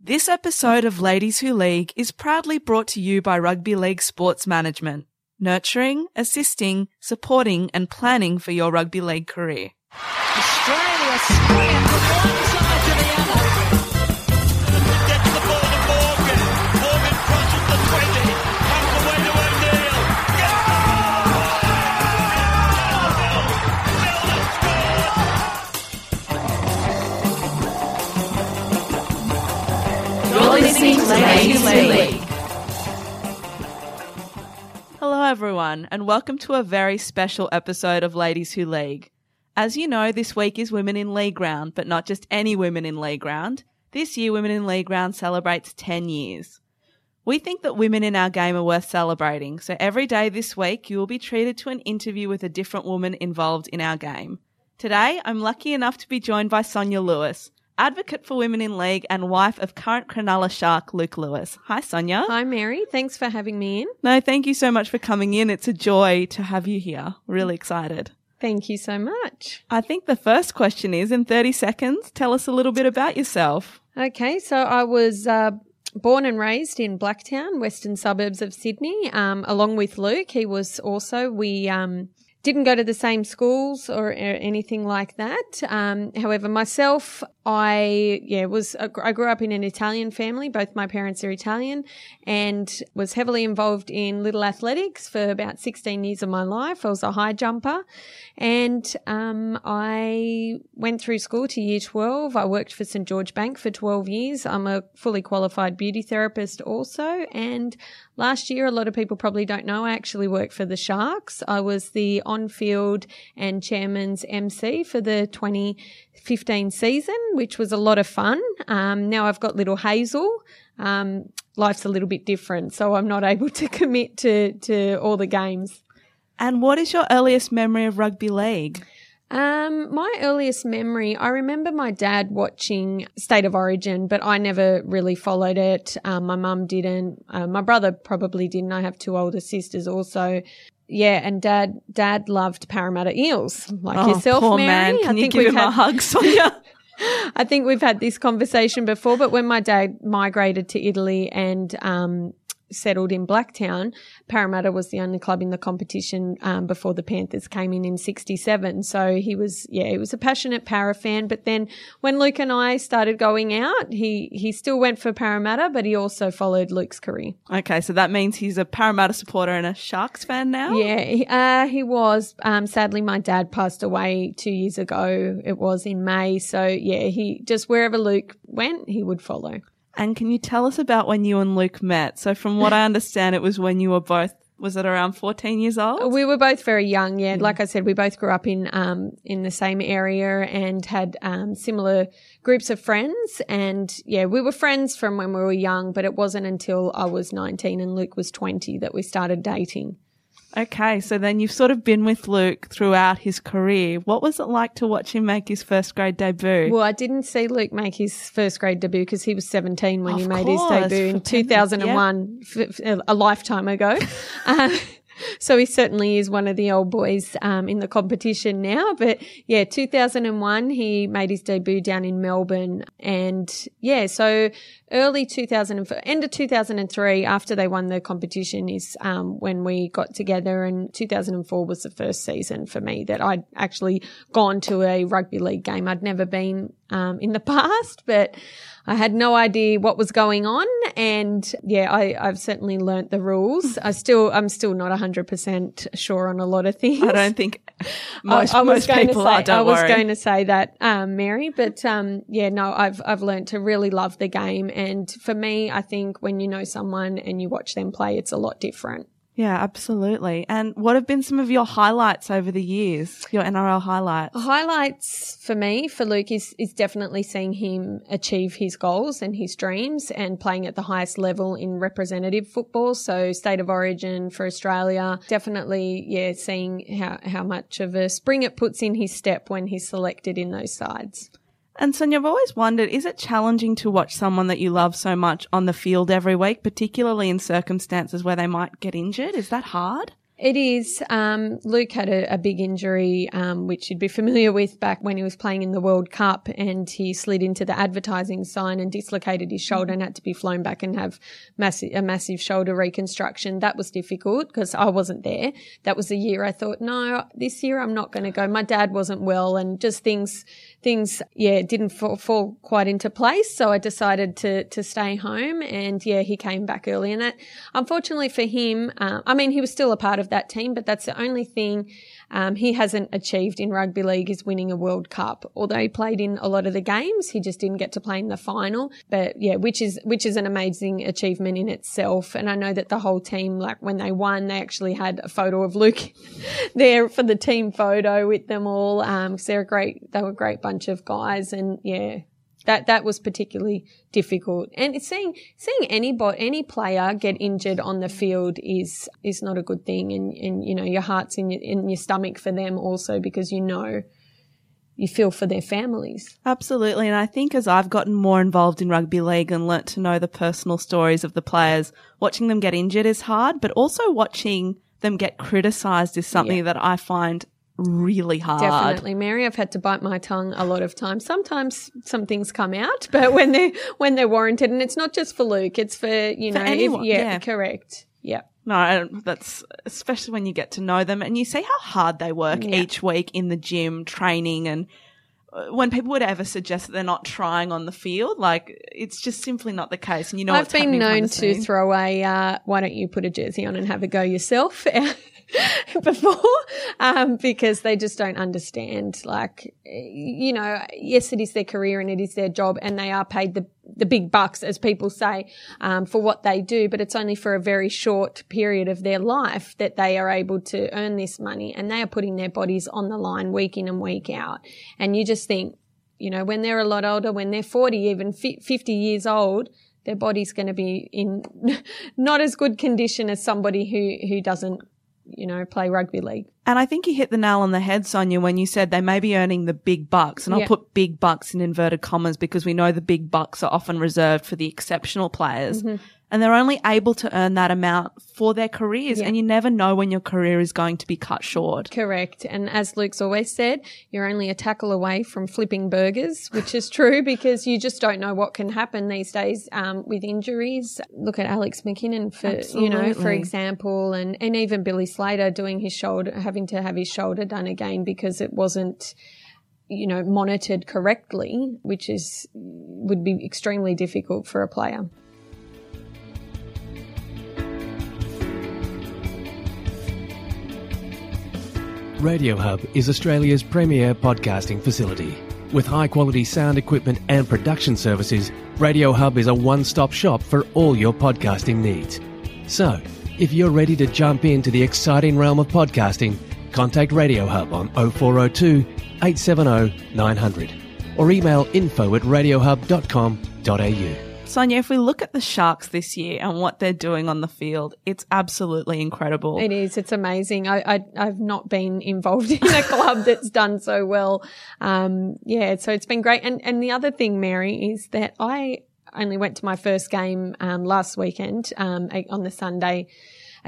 This episode of Ladies Who League is proudly brought to you by Rugby League Sports Management, nurturing, assisting, supporting, and planning for your rugby league career. Australia swinging from one side to the other. Ladies Hello, everyone, and welcome to a very special episode of Ladies Who League. As you know, this week is Women in League Round, but not just any Women in League Round. This year, Women in League Round celebrates 10 years. We think that women in our game are worth celebrating, so every day this week, you will be treated to an interview with a different woman involved in our game. Today, I'm lucky enough to be joined by Sonia Lewis, advocate for women in league and wife of current Cronulla Shark Luke Lewis. Hi, Sonia. Hi, Mary. Thanks for having me in. No, thank you so much for coming in. It's a joy to have you here. Really excited. Thank you so much. I think the first question is in 30 seconds, tell us a little bit about yourself. Okay, so I was uh, born and raised in Blacktown, western suburbs of Sydney, um, along with Luke. He was also, we um, didn't go to the same schools or, or anything like that. Um, however, myself, I yeah was I grew up in an Italian family. Both my parents are Italian, and was heavily involved in little athletics for about 16 years of my life. I was a high jumper, and um, I went through school to year 12. I worked for St George Bank for 12 years. I'm a fully qualified beauty therapist also, and last year a lot of people probably don't know I actually worked for the Sharks. I was the on-field and chairman's MC for the 2015 season, which was a lot of fun. Um, now I've got little Hazel. Um, life's a little bit different, so I'm not able to commit to, to all the games. And what is your earliest memory of rugby league? Um, my earliest memory, I remember my dad watching State of Origin, but I never really followed it. Um, my mum didn't. Uh, my brother probably didn't. I have two older sisters also. Yeah, and dad, dad loved Parramatta Eels, like oh, yourself, poor Mary. man. Can I you think give we've him a had- hug, Sonia? I think we've had this conversation before, but when my dad migrated to Italy and um, settled in Blacktown, Parramatta was the only club in the competition um, before the Panthers came in in '67. So he was, yeah, he was a passionate Parra fan. But then when Luke and I started going out, he he still went for Parramatta, but he also followed Luke's career. okay, so that means he's a Parramatta supporter and a Sharks fan now? Yeah, he, uh, he was. Um, sadly, my dad passed away two years ago. It was in May. So yeah, he just wherever Luke went, he would follow. And can you tell us about when you and Luke met? So from what I understand, it was when you were both, was it around 14 years old? We were both very young. Yeah, like I said, we both grew up in um, in the same area and had um, similar groups of friends. And yeah, we were friends from when we were young, but it wasn't until I was nineteen and Luke was twenty that we started dating. Okay, so then you've sort of been with Luke throughout his career. What was it like to watch him make his first grade debut? Well, I didn't see Luke make his first grade debut because he was 17 when Of he made course, his debut in Penrith, 2001, f- f- a lifetime ago. uh, so he certainly is one of the old boys um, in the competition now. But yeah, 2001, he made his debut down in Melbourne. And yeah, so early 2000, end of 2003, after they won the competition, is um, when we got together. And 2004 was the first season for me that I'd actually gone to a rugby league game. I'd never been um, in the past, but I had no idea what was going on. And yeah, I, I've certainly learnt the rules. I still, I'm still not 100% sure on a lot of things. I don't think most, I, I most people say, are, don't I was worry. going to say that, um, Mary, but um, yeah, no, I've I've learned to really love the game, and for me, I think when you know someone and you watch them play, it's a lot different. Yeah, absolutely. And what have been some of your highlights over the years? Your NRL highlights? Highlights for me, for Luke, is, is definitely seeing him achieve his goals and his dreams and playing at the highest level in representative football. So state of origin for Australia. Definitely, yeah, seeing how, how much of a spring it puts in his step when he's selected in those sides. And Sonia, I've always wondered, is it challenging to watch someone that you love so much on the field every week, particularly in circumstances where they might get injured? Is that hard? It is. Um, Luke had a, a big injury, um, which you'd be familiar with back when he was playing in the World Cup, and he slid into the advertising sign and dislocated his shoulder and had to be flown back and have a massive shoulder reconstruction. That was difficult because I wasn't there. That was the year I thought, no, this year I'm not going to go. My dad wasn't well, and just things things yeah didn't fall, fall quite into place. So I decided to to stay home, and yeah, he came back early, and that unfortunately for him, uh, I mean, he was still a part of that team, but that's the only thing um, he hasn't achieved in rugby league is winning a World Cup. Although he played in a lot of the games, he just didn't get to play in the final. But yeah, which is which is an amazing achievement in itself. And I know that the whole team, like when they won, they actually had a photo of Luke there for the team photo with them all. Um, because they're a great, they were a great bunch of guys, and yeah, that that was particularly difficult. And it's seeing seeing anybody any player get injured on the field is is not a good thing. And and you know your heart's in your in your stomach for them also because you know you feel for their families. Absolutely. And I think as I've gotten more involved in rugby league and learnt to know the personal stories of the players, watching them get injured is hard, but also watching them get criticised is something Yeah. that I find really hard. Definitely, Mary. I've had to bite my tongue a lot of times. Sometimes some things come out, but when they when they're warranted, and it's not just for Luke, it's for you know, if- anyone, yeah, yeah. correct, yeah. No, that's especially when you get to know them and you see how hard they work Yeah. each week in the gym, training, and uh, when people would ever suggest that they're not trying on the field, like it's just simply not the case. And you know, I've been known to throw a uh, why don't you put a jersey on and have a go yourself before um, because they just don't understand like you know yes it is their career and it is their job and they are paid the the big bucks as people say um, for what they do but it's only for a very short period of their life that they are able to earn this money and they are putting their bodies on the line week in and week out. And you just think you know, when they're a lot older, when they're 40, even fi- 50 years old, their body's going to be in not as good condition as somebody who, who doesn't, you know, play rugby league. And I think you hit the nail on the head, Sonia, when you said they may be earning the big bucks. And I'll put big bucks in inverted commas because we know the big bucks are often reserved for the exceptional players. Mm-hmm. And they're only able to earn that amount for their careers. Yeah. And you never know when your career is going to be cut short. Correct. And as Luke's always said, you're only a tackle away from flipping burgers, which is true because you just don't know what can happen these days um, with injuries. Look at Alex McKinnon for you know, for example, and and even Billy Slater doing his shoulder, having to have his shoulder done again because it wasn't you know monitored correctly, which is would be extremely difficult for a player. Radio Hub is Australia's premier podcasting facility. With high quality sound equipment and production services, Radio Hub is a one stop shop for all your podcasting needs. So, if you're ready to jump into the exciting realm of podcasting, contact Radio Hub on 0402 870 900 or email info at radiohub.com.au. Sonia, if we look at the Sharks this year and what they're doing on the field, it's absolutely incredible. It is. It's amazing. I, I I've not been involved in a club that's done so well. Um, yeah. So it's been great. And and the other thing, Mary, is that I only went to my first game um, last weekend um, on the Sunday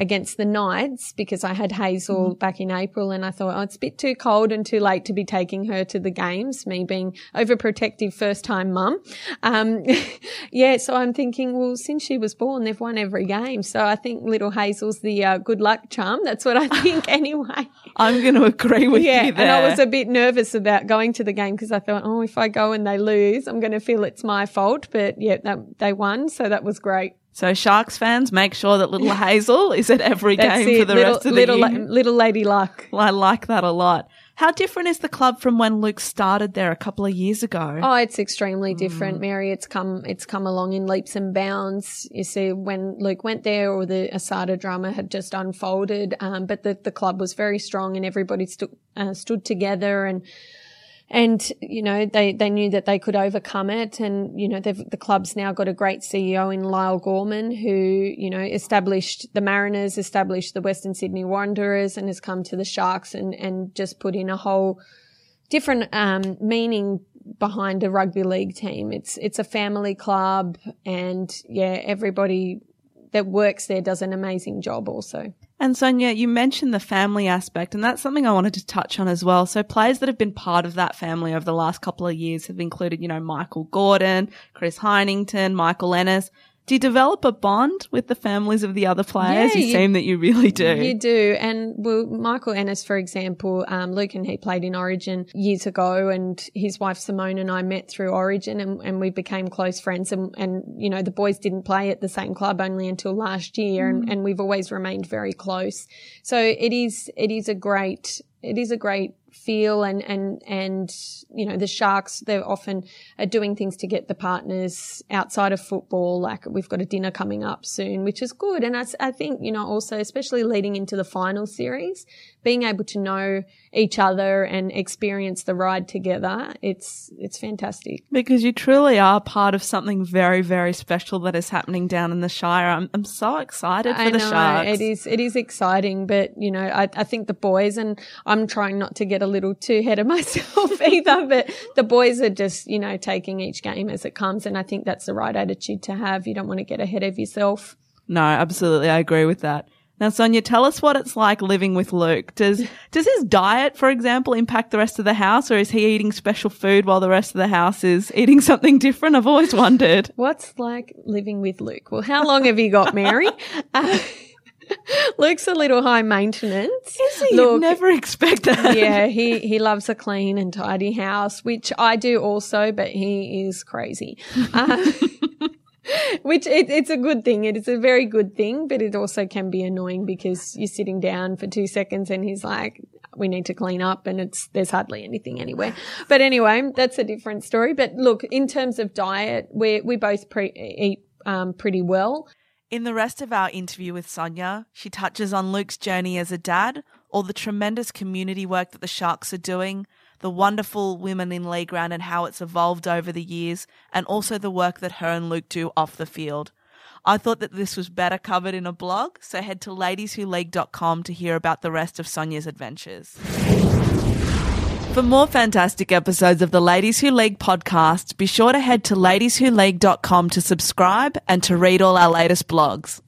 against the Knights because I had Hazel back in April and I thought, oh, it's a bit too cold and too late to be taking her to the games, me being overprotective first time mum. Um, yeah, so I'm thinking, well, since she was born, they've won every game. So I think little Hazel's the uh, good luck charm. That's what I think anyway. I'm going to agree with Yeah, you there. and I was a bit nervous about going to the game because I thought, oh, if I go and they lose, I'm going to feel it's my fault. But yeah, that, they won, so that was great. So Sharks fans, make sure that little Hazel is at every game it. for the little, rest of the little, year. little lady luck. Well, I like that a lot. How different is the club from when Luke started there a couple of years ago? Oh, it's extremely different, Mary. It's come, it's come along in leaps and bounds. You see, when Luke went there, or the Asada drama had just unfolded, um, but the the club was very strong, and everybody stood uh, stood together, and and you know they they knew that they could overcome it, and you know they've, the club's now got a great CEO in Lyall Gorman, who you know established the Mariners, established the Western Sydney Wanderers, and has come to the Sharks and and just put in a whole different um, meaning behind a rugby league team. It's it's a family club, and yeah, everybody that works there does an amazing job also. And Sonia, you mentioned the family aspect, and that's something I wanted to touch on as well. So players that have been part of that family over the last couple of years have included, you know, Michael Gordon, Chris Heighington, Michael Ennis. Do you develop a bond with the families of the other players? Yeah, you, you- seem that you really do. You do. And well, Michael Ennis, for example, um, Luke and he played in Origin years ago and his wife Simone and I met through Origin and, and we became close friends and, and, you know, the boys didn't play at the same club only until last year and, and we've always remained very close. So it is, it is a great, it is a great feel and, and, and, you know, the Sharks, they're often are doing things to get the partners outside of football. Like we've got a dinner coming up soon, which is good. And I think, you know, also, especially leading into the final series, being able to know each other and experience the ride together, it's, it's fantastic. Because you truly are part of something very, very special that is happening down in the Shire. I'm, I'm so excited for I the know Sharks. it is, it is exciting, but you know, I, I think the boys and I'm trying not to get a little too ahead of myself either, but the boys are just, you know, taking each game as it comes. And I think that's the right attitude to have. You don't want to get ahead of yourself. No, absolutely. I agree with that. Now, Sonia, tell us what it's like living with Luke. Does, does his diet, for example, impact the rest of the house or is he eating special food while the rest of the house is eating something different? I've always wondered. What's like living with Luke? Well, how long have you got, Mary? Uh, Luke's a little high maintenance. Is he? Look, You'd never expect that. yeah, he, he loves a clean and tidy house, which I do also, but he is crazy. Uh, which it, it's a good thing. It is a very good thing, but it also can be annoying because you're sitting down for two seconds and he's like, we need to clean up and it's, there's hardly anything anywhere. But anyway, that's a different story. But look, in terms of diet, we, we both pre- eat, um, pretty well. In the rest of our interview with Sonia, she touches on Luke's journey as a dad, all the tremendous community work that the Sharks are doing, the wonderful women in league round and how it's evolved over the years, and also the work that her and Luke do off the field. I thought that this was better covered in a blog, so head to ladieswholeague.com to hear about the rest of Sonia's adventures. For more fantastic episodes of the Ladies Who League podcast, be sure to head to ladieswholeague.com to subscribe and to read all our latest blogs.